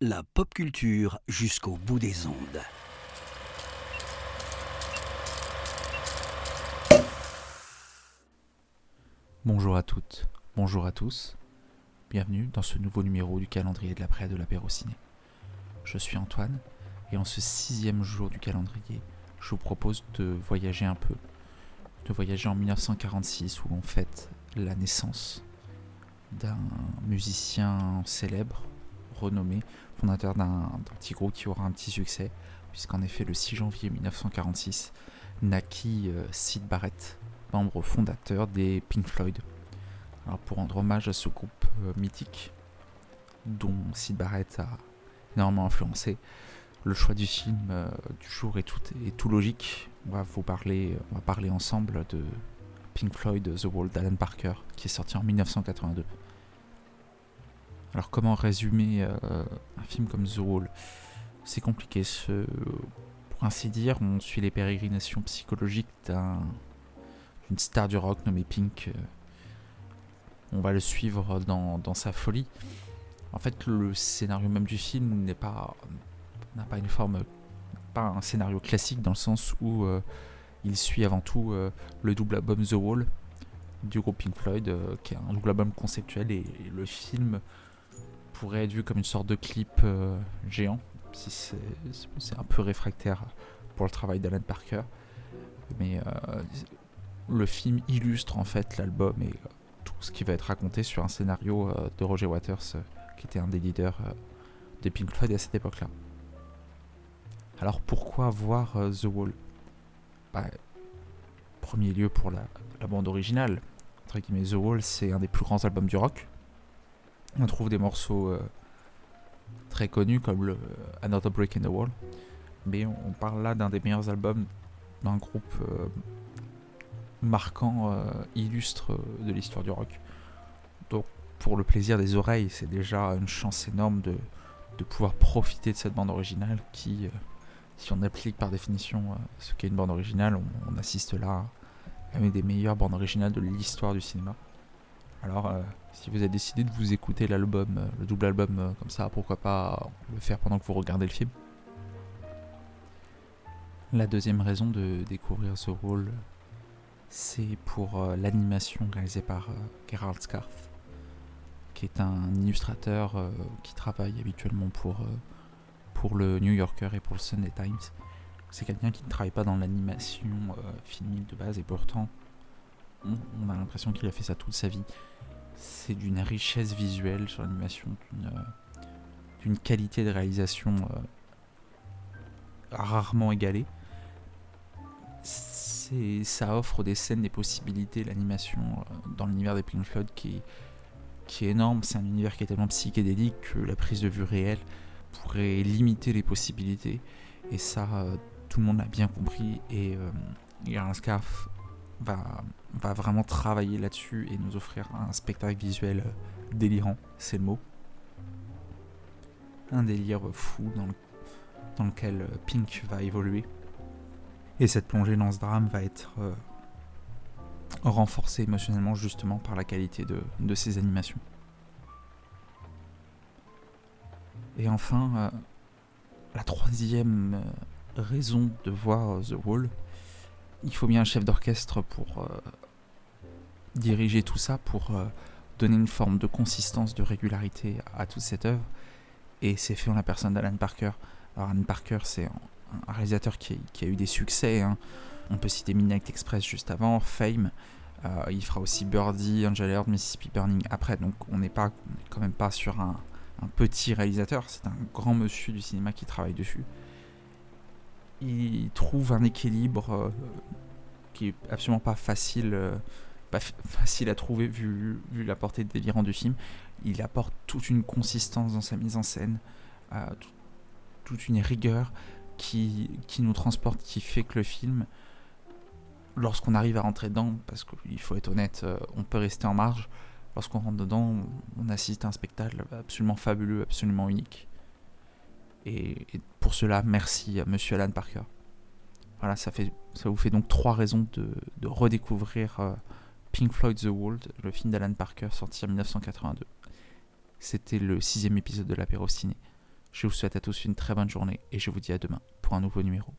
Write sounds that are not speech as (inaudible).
La pop culture jusqu'au bout des ondes. Bonjour à toutes, bonjour à tous. Bienvenue dans ce nouveau numéro du calendrier de l'après de l'apéro ciné. Je suis Antoine et en ce sixième jour du calendrier, je vous propose de voyager un peu, de voyager en 1946 où on fête la naissance d'un musicien célèbre, renommé, fondateur d'un petit groupe qui aura un petit succès, puisqu'en effet le 6 janvier 1946 naquit euh, Sid Barrett, membre fondateur des Pink Floyd. Alors pour rendre hommage à ce groupe euh, mythique dont Sid Barrett a énormément influencé, le choix du film euh, du jour est tout, est tout logique. On va vous parler, on va parler ensemble de Pink Floyd The Wall d'Alan Parker qui est sorti en 1982. Alors comment résumer euh, un film comme The Wall? C'est compliqué. Pour ainsi dire, on suit les pérégrinations psychologiques d'une star du rock nommée Pink. On va le suivre dans, dans, sa folie. En fait, le scénario même du film n'est pas n'a pas une forme, pas un scénario classique dans le sens où euh, il suit avant tout euh, le double album The Wall du groupe Pink Floyd, euh, qui est un double album conceptuel et, le film pourrait être vu comme une sorte de clip géant, si c'est un peu réfractaire pour le travail d'Alan Parker. Mais le film illustre en fait l'album et tout ce qui va être raconté sur un scénario de Roger Waters, qui était un des leaders de Pink Floyd à cette époque-là. Alors pourquoi voir euh, The Wall? Premier lieu pour la, bande originale. The Wall, c'est un des plus grands albums du rock. On trouve des morceaux euh, très connus comme le Another Break in the Wall. Mais on, parle là d'un des meilleurs albums d'un groupe euh, marquant, euh, illustre de l'histoire du rock. Donc pour le plaisir des oreilles, c'est déjà une chance énorme de pouvoir profiter de cette bande originale qui si on applique par définition euh, ce qu'est une bande originale, on, assiste là à une des meilleures bandes originales de l'histoire du cinéma. Alors, euh, si vous avez décidé de vous écouter l'album, euh, le double album comme ça, pourquoi pas le faire pendant que vous regardez le film? La deuxième raison de découvrir The Wall, c'est pour l'animation réalisée par Gerald Scarf, qui est un illustrateur qui travaille habituellement pour pour le New Yorker et pour le Sunday Times. C'est quelqu'un qui ne travaille pas dans l'animation euh, filmique de base et pourtant on, a l'impression qu'il a fait ça toute sa vie. C'est d'une richesse visuelle sur l'animation, d'une euh, qualité de réalisation euh, rarement égalée. Ça offre des scènes, des possibilités, l'animation euh, dans l'univers des Pink Floyd qui est énorme. C'est un univers qui est tellement psychédélique que la prise de vue réelle pourrait limiter les possibilités. Et ça, euh, tout le monde l'a bien compris. Et euh, Scarf va, va vraiment travailler là-dessus et nous offrir un spectacle visuel délirant, c'est le mot. Un délire fou dans, le, dans lequel Pink va évoluer. Et cette plongée dans ce drame va être euh, renforcée émotionnellement justement par la qualité de, de ses animations. Et enfin, euh, la troisième euh, raison de voir euh, The Wall, il faut bien un chef d'orchestre pour diriger tout ça, pour donner une forme de consistance, de régularité à toute cette œuvre. Et c'est fait en la personne d'Alan Parker. Alors Alan Parker, c'est un, réalisateur qui, a eu des succès. Hein. On peut citer Midnight Express juste avant, Fame. Il fera aussi Birdie, Angel Heart, Mississippi Burning après. Donc on n'est pas, quand même pas sur un, un petit réalisateur, c'est un grand monsieur du cinéma qui travaille dessus. Il trouve un équilibre euh, qui est absolument pas facile, euh, pas (laughs) facile à trouver vu, la portée délirante du film. Il apporte toute une consistance dans sa mise en scène, euh, tout, toute une rigueur qui, qui nous transporte, qui fait que le film, lorsqu'on arrive à rentrer dedans, parce qu'il faut être honnête, on peut rester en marge, lorsqu'on rentre dedans, on assiste à un spectacle absolument fabuleux, absolument unique. Et, pour cela, merci à Monsieur Alan Parker. Voilà, ça, vous fait donc trois raisons de, de redécouvrir euh, Pink Floyd The World, le film d'Alan Parker sorti en 1982. C'était le sixième épisode de l'apéro ciné. Je vous souhaite à tous une très bonne journée et je vous dis à demain pour un nouveau numéro.